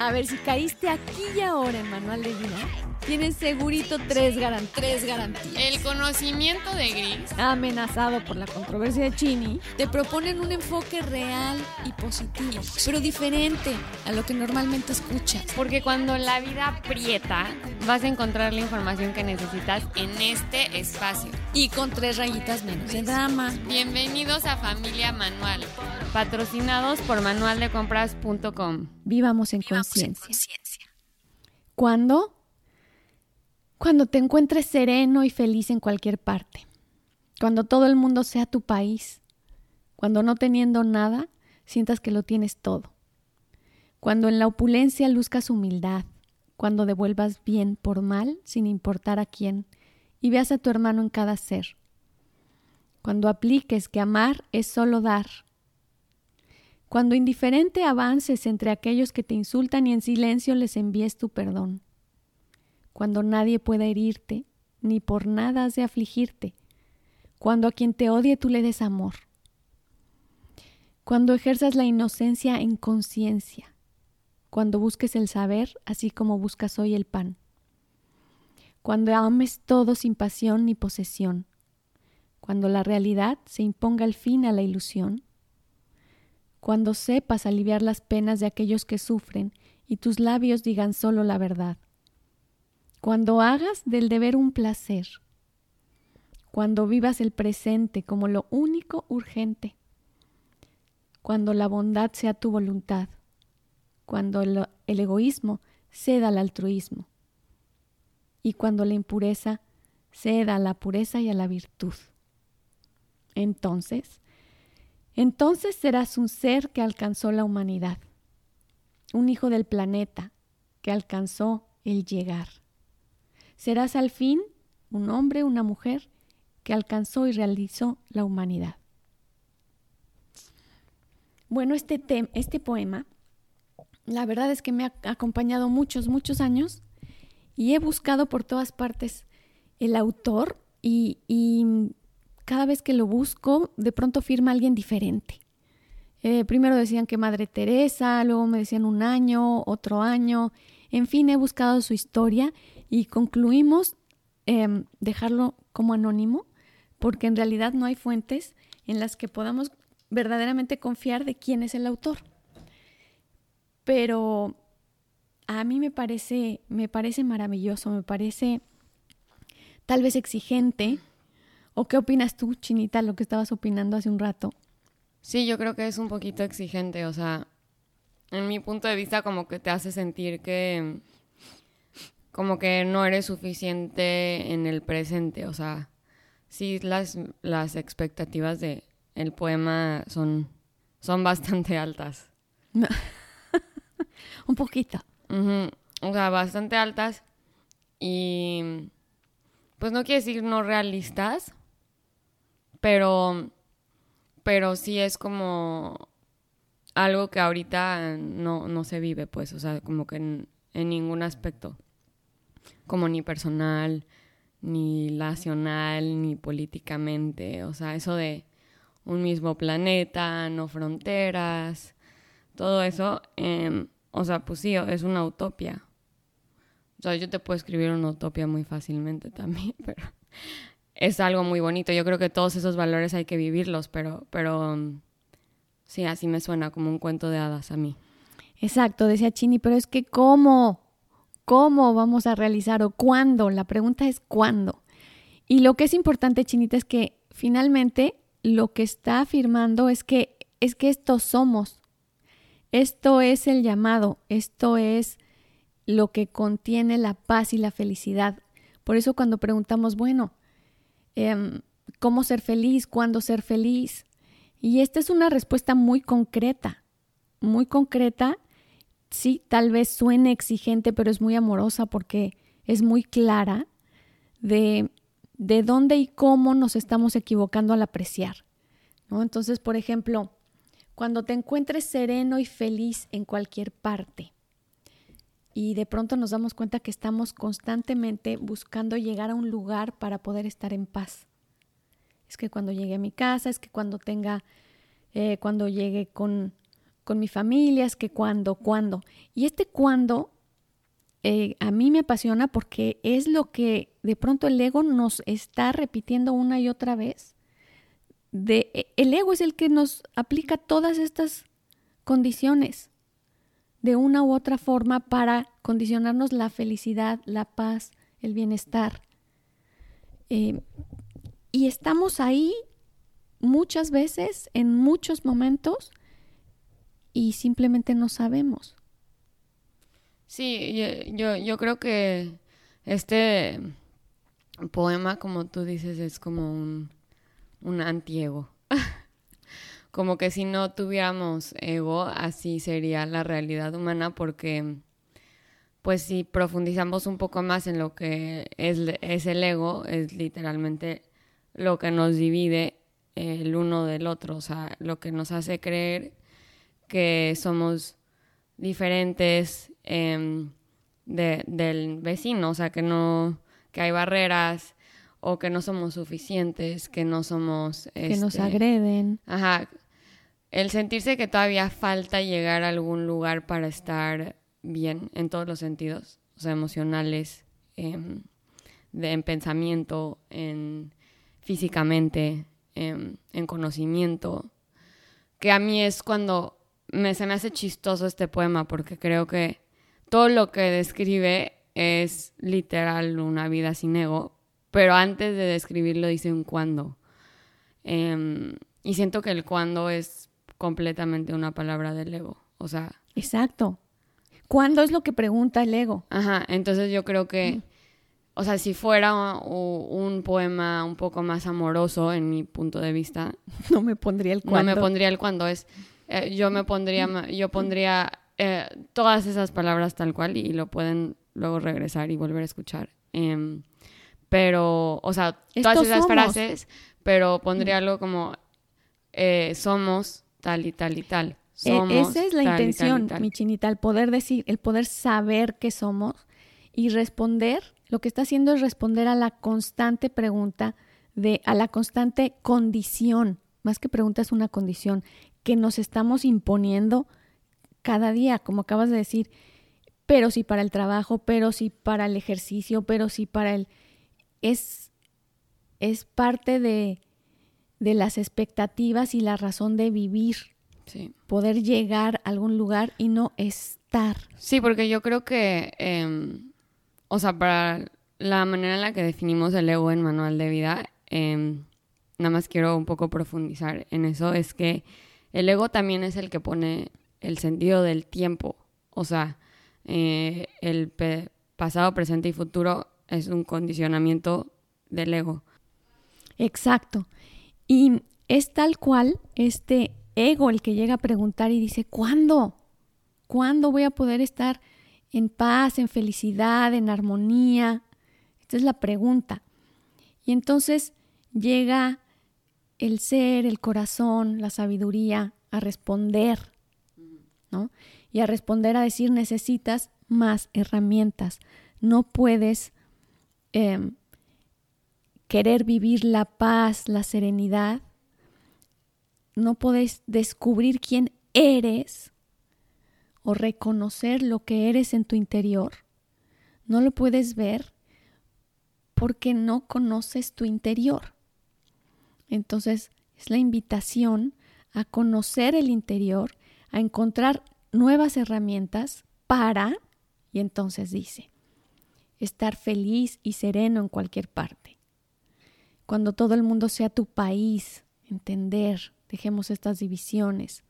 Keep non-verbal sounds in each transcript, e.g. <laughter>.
A ver, si caíste aquí y ahora en Manual de Vida, tienes segurito tres, garan tres garantías. El conocimiento de Gris, Amenazado por la controversia de Chini, te proponen un enfoque real y positivo, pero diferente a lo que normalmente escuchas. porque cuando la vida aprieta, vas a encontrar la información que necesitas en este espacio. Y con tres rayitas menos de drama. Bienvenidos a Familia Manual, patrocinados por manualdecompras.com. Vivamos en conciencia. ¿Cuándo? Cuando te encuentres sereno y feliz en cualquier parte. Cuando todo el mundo sea tu país. Cuando no teniendo nada, sientas que lo tienes todo. Cuando en la opulencia luzcas humildad. Cuando devuelvas bien por mal, sin importar a quién. Y veas a tu hermano en cada ser. Cuando apliques que amar es solo dar. Cuando indiferente avances entre aquellos que te insultan y en silencio les envíes tu perdón. Cuando nadie pueda herirte, ni por nada has de afligirte. Cuando a quien te odie tú le des amor. Cuando ejerzas la inocencia en conciencia. Cuando busques el saber, así como buscas hoy el pan. Cuando ames todo sin pasión ni posesión. Cuando la realidad se imponga al fin a la ilusión cuando sepas aliviar las penas de aquellos que sufren y tus labios digan solo la verdad, cuando hagas del deber un placer, cuando vivas el presente como lo único urgente, cuando la bondad sea tu voluntad, cuando el, egoísmo ceda al altruismo y cuando la impureza ceda a la pureza y a la virtud. Entonces, entonces serás un ser que alcanzó la humanidad, un hijo del planeta que alcanzó el llegar. Serás al fin un hombre, una mujer que alcanzó y realizó la humanidad. Bueno, este, este poema, la verdad es que me ha acompañado muchos, muchos años y he buscado por todas partes el autor y, y cada vez que lo busco, de pronto firma alguien diferente. Eh, primero decían que Madre Teresa, luego me decían un año, otro año. En fin, he buscado su historia y concluimos eh, dejarlo como anónimo, porque en realidad no hay fuentes en las que podamos verdaderamente confiar de quién es el autor. Pero a mí me parece, me parece maravilloso, me parece tal vez exigente. ¿O qué opinas tú, Chinita, lo que estabas opinando hace un rato? Sí, yo creo que es un poquito exigente, o sea, en mi punto de vista como que te hace sentir que como que no eres suficiente en el presente, o sea, sí las, las expectativas de el poema son, son bastante altas. <laughs> un poquito. O sea, bastante altas y pues no quiere decir no realistas, pero pero sí es como algo que ahorita no, no se vive, pues, o sea, como que en, en ningún aspecto, como ni personal, ni nacional, ni políticamente, o sea, eso de un mismo planeta, no fronteras, todo eso, eh, o sea, pues sí, es una utopia. O sea, yo te puedo escribir una utopia muy fácilmente <laughs> también, pero es algo muy bonito. Yo creo que todos esos valores hay que vivirlos, pero, pero um, sí, así me suena como un cuento de hadas a mí. Exacto, decía Chini, pero es que ¿cómo? ¿Cómo vamos a realizar o cuándo? La pregunta es cuándo. Y lo que es importante, Chinita, es que finalmente lo que está afirmando es que es que estos somos. Esto es el llamado, esto es lo que contiene la paz y la felicidad. Por eso cuando preguntamos, bueno, eh, ¿cómo ser feliz? ¿Cuándo ser feliz? Y esta es una respuesta muy concreta, muy concreta. Sí, tal vez suene exigente, pero es muy amorosa porque es muy clara de, de dónde y cómo nos estamos equivocando al apreciar. ¿no? Entonces, por ejemplo, cuando te encuentres sereno y feliz en cualquier parte y de pronto nos damos cuenta que estamos constantemente buscando llegar a un lugar para poder estar en paz. Es que cuando llegue a mi casa, es que cuando tenga, eh, cuando llegue con, con mi familia, es que cuando, cuando. Y este cuando eh, a mí me apasiona porque es lo que de pronto el ego nos está repitiendo una y otra vez. De, e, el ego es el que nos aplica todas estas condiciones de una u otra forma para condicionarnos la felicidad, la paz, el bienestar. Eh, y estamos ahí muchas veces, en muchos momentos, y simplemente no sabemos. Sí, yo, yo, creo que este poema, como tú dices, es como un, un antiego. <laughs> como que si no tuviéramos ego, así sería la realidad humana, porque pues si profundizamos un poco más en lo que es, es el ego, es literalmente lo que nos divide el uno del otro, o sea, lo que nos hace creer que somos diferentes em, del vecino, o sea, que no, que hay barreras o que no somos suficientes, que no somos... que nos este, agreden. Ajá. El sentirse que todavía falta llegar a algún lugar para estar bien en todos los sentidos, o sea, emocionales, em, de, en pensamiento, en físicamente, en, en conocimiento, que a mí es cuando me, se me hace chistoso este poema porque creo que todo lo que describe es literal una vida sin ego, pero antes de describirlo dice un cuándo. Em, y siento que el cuándo es completamente una palabra del ego. O sea. Exacto. ¿Cuándo es lo que pregunta el ego? Ajá. Entonces yo creo que. O sea, si fuera un poema un poco más amoroso en mi punto de vista. <laughs> No me pondría el cuándo. No me pondría el cuándo. Es eh, yo me pondría, yo pondría eh, todas esas palabras tal cual y, lo pueden luego regresar y volver a escuchar. Em, pero, o sea, todas esas frases, pero pondría algo como eh, somos tal y tal y tal. E, somos esa es la intención, mi chinita, el poder decir, el poder saber que somos y responder. Lo que está haciendo es responder a la constante pregunta de, a la constante condición. Más que pregunta es una condición que nos estamos imponiendo cada día, como acabas de decir, pero sí para el trabajo, pero sí para el ejercicio, pero sí para el... Es, es parte de, de las expectativas y la razón de vivir. Poder llegar a algún lugar y no estar. Sí, porque yo creo que, em, o sea, para la manera en la que definimos el ego en Manual de Vida, em, nada más quiero un poco profundizar en eso, es que el ego también es el que pone el sentido del tiempo. O sea, eh, el pasado, presente y futuro es un condicionamiento del ego. Exacto. Y es tal cual este ego el que llega a preguntar y dice, ¿cuándo? ¿Cuándo voy a poder estar en paz, en felicidad, en armonía? Esta es la pregunta. Y entonces llega el ser, el corazón, la sabiduría, a responder, ¿no? Y a responder a decir necesitas más herramientas. No puedes em, querer vivir la paz, la serenidad. No puedes descubrir quién eres o reconocer lo que eres en tu interior. No lo puedes ver porque no conoces tu interior. Entonces, es la invitación a conocer el interior, a encontrar nuevas herramientas para, y entonces dice, estar feliz y sereno en cualquier parte. Cuando todo el mundo sea tu país, entender, dejemos estas divisiones.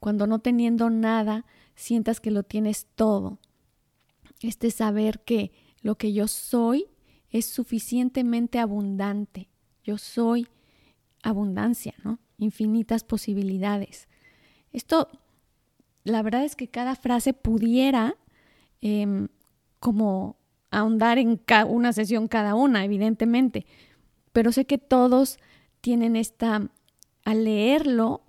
Cuando no teniendo nada, sientas que lo tienes todo. Este saber que lo que yo soy es suficientemente abundante. Yo soy abundancia, ¿no? Infinitas posibilidades. Esto, la verdad es que cada frase pudiera em, como ahondar en una sesión cada una, evidentemente, pero sé que todos tienen esta, al leerlo,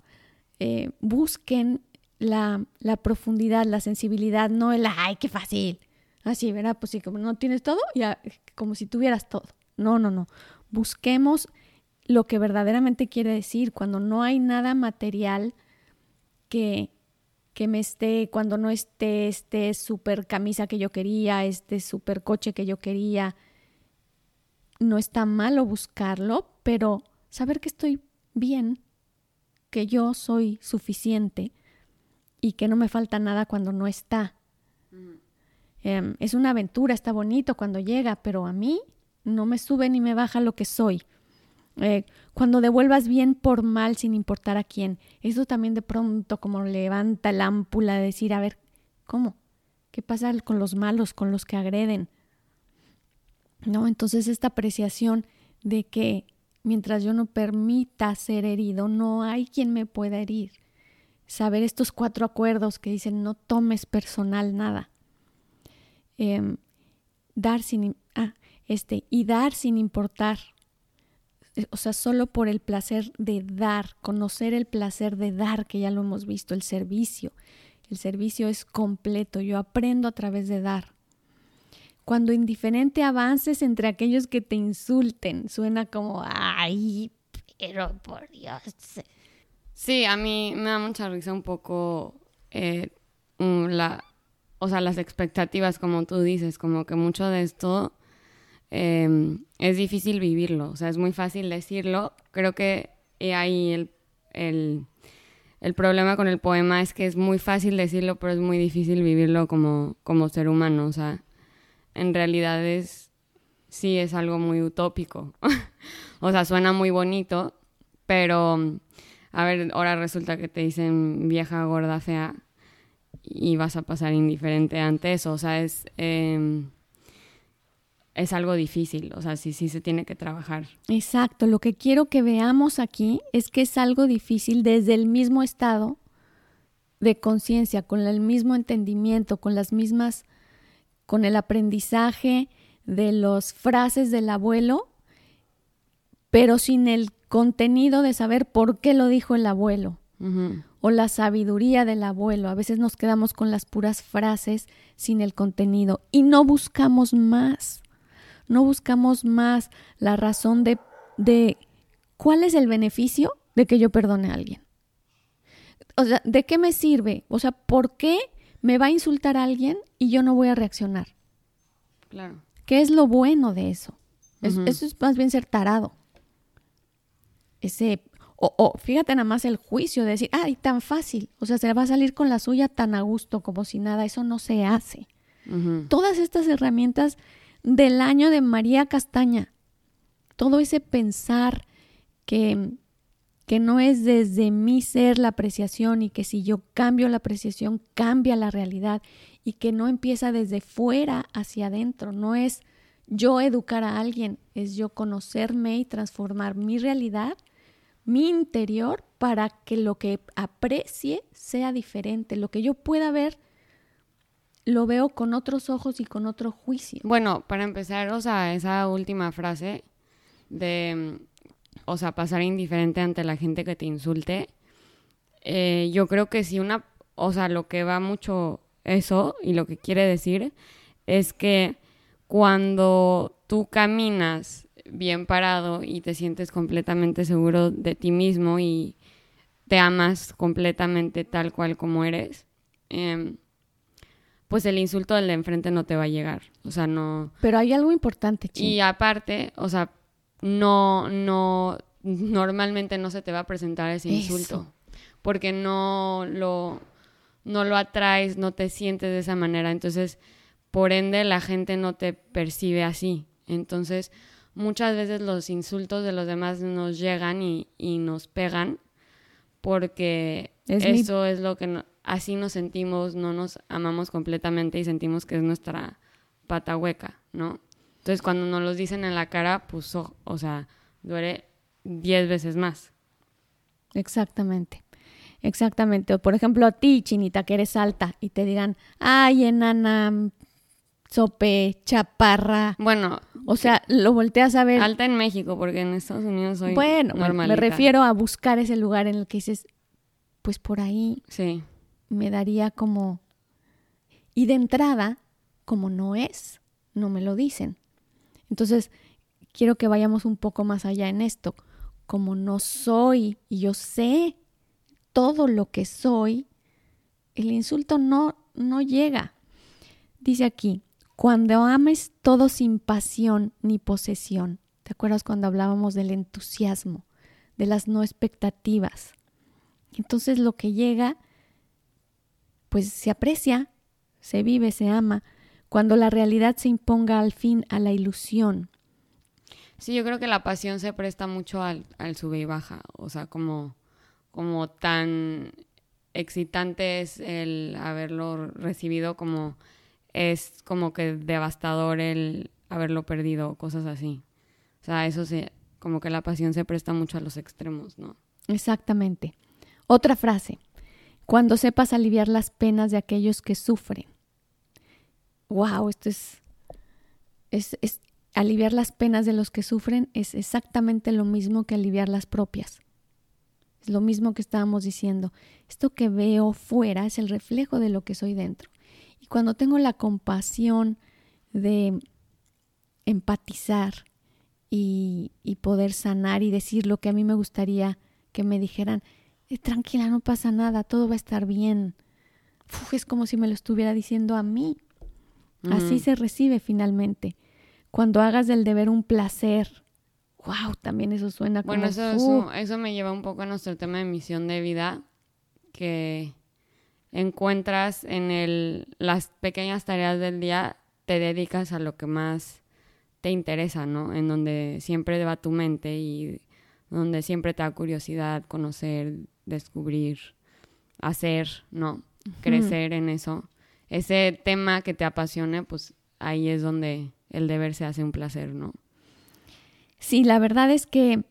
eh, busquen la, la, profundidad, la sensibilidad, no el, ay, qué fácil. Así, ¿verdad? Pues sí, como no tienes todo, ya, como si tuvieras todo. No, no, no. Busquemos lo que verdaderamente quiere decir, cuando no hay nada material que, que me esté, cuando no esté, este super camisa que yo quería, este super coche que yo quería. No está malo buscarlo, pero saber que estoy bien, que yo soy suficiente y que no me falta nada cuando no está. Em, es una aventura, está bonito cuando llega, pero a mí no me sube ni me baja lo que soy. Eh, cuando devuelvas bien por mal sin importar a quién. Eso también de pronto como levanta la ámpula de decir, a ver, ¿cómo? ¿Qué pasa con los malos, con los que agreden? ¿No? Entonces esta apreciación de que mientras yo no permita ser herido, no hay quien me pueda herir. Saber estos cuatro acuerdos que dicen no tomes personal nada. Em, dar sin ah, este, y dar sin importar o sea, solo por el placer de dar, conocer el placer de dar, que ya lo hemos visto, el servicio. El servicio es completo, yo aprendo a través de dar. Cuando indiferente avances entre aquellos que te insulten, suena como, ay, pero por Dios. Sí, a mí me da mucha risa un poco eh, la, o sea, las expectativas, como tú dices, como que mucho de esto Em, es difícil vivirlo, o sea, es muy fácil decirlo. Creo que ahí el, el, problema con el poema es que es muy fácil decirlo, pero es muy difícil vivirlo como, como ser humano, o sea, en realidad es, sí es algo muy utópico, <laughs> o sea, suena muy bonito, pero, a ver, ahora resulta que te dicen vieja, gorda, fea, y vas a pasar indiferente ante eso, o sea, es... Eh, es algo difícil, o sea, sí, sí se tiene que trabajar. Exacto, lo que quiero que veamos aquí es que es algo difícil desde el mismo estado de conciencia, con el mismo entendimiento, con las mismas, con el aprendizaje de las frases del abuelo, pero sin el contenido de saber por qué lo dijo el abuelo. O la sabiduría del abuelo. A veces nos quedamos con las puras frases sin el contenido y no buscamos más no buscamos más la razón de, de cuál es el beneficio de que yo perdone a alguien. O sea, ¿de qué me sirve? O sea, ¿por qué me va a insultar a alguien y yo no voy a reaccionar? Claro. ¿Qué es lo bueno de eso? Eso es más bien ser tarado. Ese, o, fíjate nada más el juicio de decir, ay, tan fácil. O sea, se va a salir con la suya tan a gusto como si nada. Eso no se hace. Todas estas herramientas del año de María Castaña. Todo ese pensar que, que no es desde mi ser la apreciación y que si yo cambio la apreciación cambia la realidad y que no empieza desde fuera hacia adentro, no es yo educar a alguien, es yo conocerme y transformar mi realidad, mi interior, para que lo que aprecie sea diferente, lo que yo pueda ver lo veo con otros ojos y con otro juicio. Bueno, para empezar, o sea, esa última frase de, o sea, pasar indiferente ante la gente que te insulte, eh, yo creo que si una, o sea, lo que va mucho eso y lo que quiere decir es que cuando tú caminas bien parado y te sientes completamente seguro de ti mismo y te amas completamente tal cual como eres, eh, pues el insulto del de enfrente no te va a llegar. O sea, no. Pero hay algo importante, Ching. Y aparte, o sea, no, no, normalmente no se te va a presentar ese insulto. Porque no lo, no lo atraes, no te sientes de esa manera. Entonces, por ende, la gente no te percibe así. Entonces, muchas veces los insultos de los demás nos llegan y, y nos pegan porque eso es lo que así nos sentimos, no nos amamos completamente y sentimos que es nuestra pata hueca, ¿no? Entonces cuando nos los dicen en la cara, pues, o, sea, duele diez veces más. Exactamente. Exactamente. O por ejemplo a ti, Chinita, que eres alta, y te digan, ay, enana, sope, chaparra. Bueno. O sea, lo volteas a ver. Alta en México, porque en Estados Unidos soy Bueno, me refiero a buscar ese lugar en el que dices, pues por ahí. Sí me daría como... Y de entrada, como no es, no me lo dicen. Entonces, quiero que vayamos un poco más allá en esto. Como no soy y yo sé todo lo que soy, el insulto no, no llega. Dice aquí, cuando ames todo sin pasión ni posesión. ¿Te acuerdas cuando hablábamos del entusiasmo, de las no expectativas? Entonces lo que llega, pues se aprecia, se vive, se ama, cuando la realidad se imponga al fin a la ilusión. Sí, yo creo que la pasión se presta mucho al, al sube y baja, o sea, como, como tan excitante es el haberlo recibido como es como que devastador el haberlo perdido, cosas así. O sea, eso se, como que la pasión se presta mucho a los extremos, ¿no? Exactamente. Otra frase. Cuando sepas aliviar las penas de aquellos que sufren. Wow, esto es, es, es aliviar las penas de los que sufren es exactamente lo mismo que aliviar las propias. Es lo mismo que estábamos diciendo. Esto que veo fuera es el reflejo de lo que soy dentro. Y cuando tengo la compasión de empatizar y, poder sanar y decir lo que a mí me gustaría que me dijeran, tranquila, no pasa nada, todo va a estar bien. es como si me lo estuviera diciendo a mí. Así se recibe finalmente. Cuando hagas del deber un placer, wow, también eso suena como... Bueno, eso, eso me lleva un poco a nuestro tema de misión de vida, que encuentras en el, las pequeñas tareas del día, te dedicas a lo que más te interesa, ¿no? En donde siempre va tu mente y donde siempre te da curiosidad conocer, descubrir, hacer, ¿no? Crecer en eso. Ese tema que te apasione, pues ahí es donde el deber se hace un placer, ¿no? Sí, la verdad es que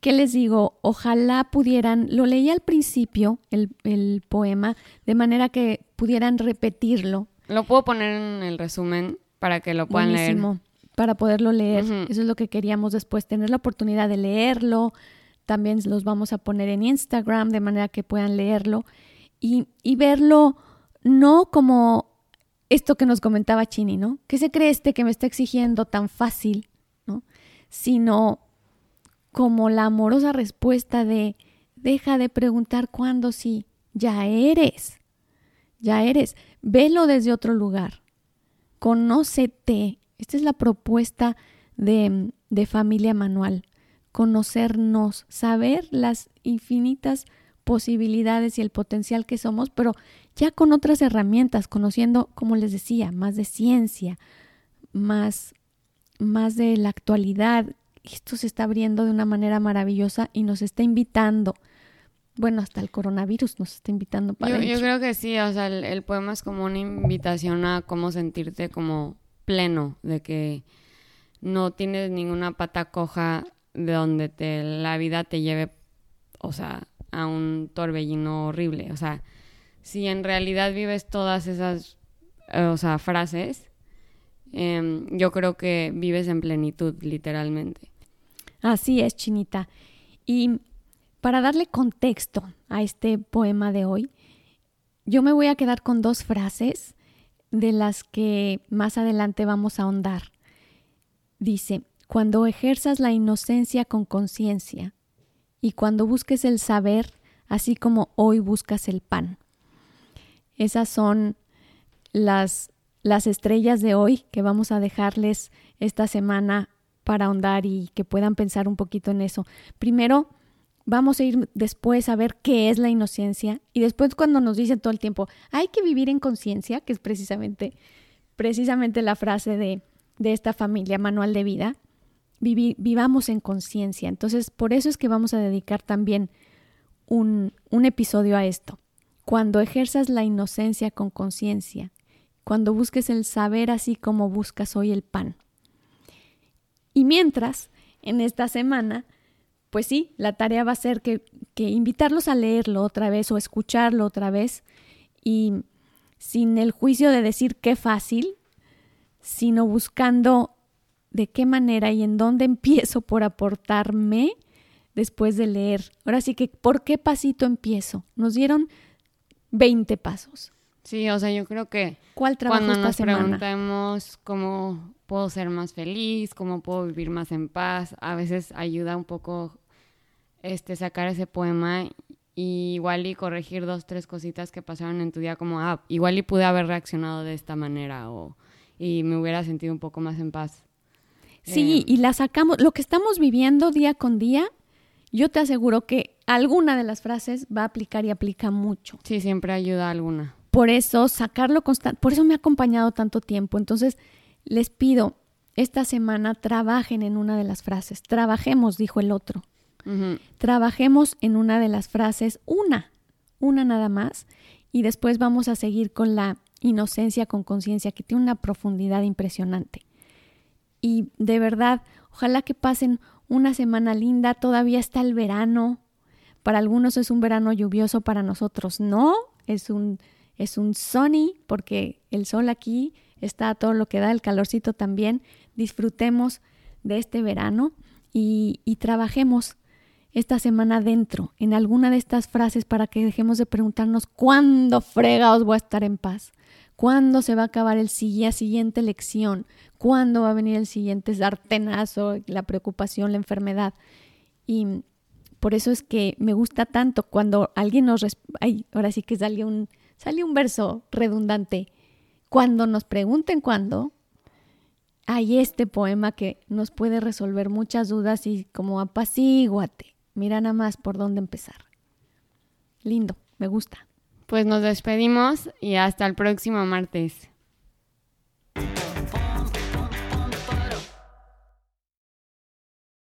¿qué les digo? Ojalá pudieran, lo leí al principio, el, poema, de manera que pudieran repetirlo. Lo puedo poner en el resumen para que lo puedan Buenísimo, leer. Para poderlo leer. Eso es lo que queríamos después, tener la oportunidad de leerlo. También los vamos a poner en Instagram de manera que puedan leerlo y, y verlo no como esto que nos comentaba Chini, ¿no? ¿Qué se cree este que me está exigiendo tan fácil, ¿no? Sino como la amorosa respuesta de deja de preguntar cuándo sí, ya eres, ya eres, velo desde otro lugar, conócete. Esta es la propuesta de, de familia manual, conocernos, saber las infinitas posibilidades y el potencial que somos, pero ya con otras herramientas, conociendo, como les decía, más de ciencia, más, más de la actualidad, esto se está abriendo de una manera maravillosa y nos está invitando. Bueno, hasta el coronavirus nos está invitando para yo, yo creo que sí, o sea, el, poema es como una invitación a cómo sentirte como pleno, de que no tienes ninguna pata coja donde te, la vida te lleve, o sea, a un torbellino horrible. O sea, si en realidad vives todas esas, eh, o sea, frases, em, yo creo que vives en plenitud, literalmente. Así es, Chinita. Y para darle contexto a este poema de hoy, yo me voy a quedar con dos frases de las que más adelante vamos a ahondar. Dice, cuando ejerzas la inocencia con conciencia y cuando busques el saber, así como hoy buscas el pan. Esas son las, las estrellas de hoy que vamos a dejarles esta semana para ahondar y que puedan pensar un poquito en eso. Primero, vamos a ir después a ver qué es la inocencia y después cuando nos dicen todo el tiempo, hay que vivir en conciencia, que es precisamente, precisamente la frase de, de esta familia, manual de vida, vivamos en conciencia. Entonces, por eso es que vamos a dedicar también un, un episodio a esto. Cuando ejerzas la inocencia con conciencia, cuando busques el saber así como buscas hoy el pan. Y mientras, en esta semana, pues sí, la tarea va a ser que, invitarlos a leerlo otra vez o escucharlo otra vez y sin el juicio de decir qué fácil, sino buscando de qué manera y en dónde empiezo por aportarme después de leer. Ahora sí que, ¿por qué pasito empiezo? Nos dieron 20 pasos. Sí, o sea, yo creo que ¿Cuál trabajo cuando nos preguntamos cómo puedo ser más feliz, cómo puedo vivir más en paz, a veces ayuda un poco este sacar ese poema y igual y corregir dos, tres cositas que pasaron en tu día, como, ah, igual y pude haber reaccionado de esta manera o, y me hubiera sentido un poco más en paz. Sí, Eh, y la sacamos, lo que estamos viviendo día con día, yo te aseguro que alguna de las frases va a aplicar y aplica mucho. Sí, siempre ayuda alguna. Por eso, sacarlo constante, por eso me ha acompañado tanto tiempo. Entonces, les pido, esta semana trabajen en una de las frases. Trabajemos, dijo el otro. Trabajemos en una de las frases, una, una nada más, y después vamos a seguir con la inocencia con conciencia, que tiene una profundidad impresionante. Y de verdad, ojalá que pasen una semana linda, todavía está el verano. Para algunos es un verano lluvioso, para nosotros no, es un, es un sunny, porque el sol aquí está todo lo que da, el calorcito también. Disfrutemos de este verano y, y trabajemos esta semana dentro en alguna de estas frases para que dejemos de preguntarnos cuándo fregados voy a estar en paz, cuándo se va a acabar el siguiente, siguiente lección, cuándo va a venir el siguiente sartenazo, la preocupación, la enfermedad. Y por eso es que me gusta tanto cuando alguien nos... Ay, ahora sí que salió un, salió un verso redundante. Cuando nos pregunten cuándo, hay este poema que nos puede resolver muchas dudas y como apacíguate. Mira nada más por dónde empezar. Lindo, me gusta. Pues nos despedimos y hasta el próximo martes.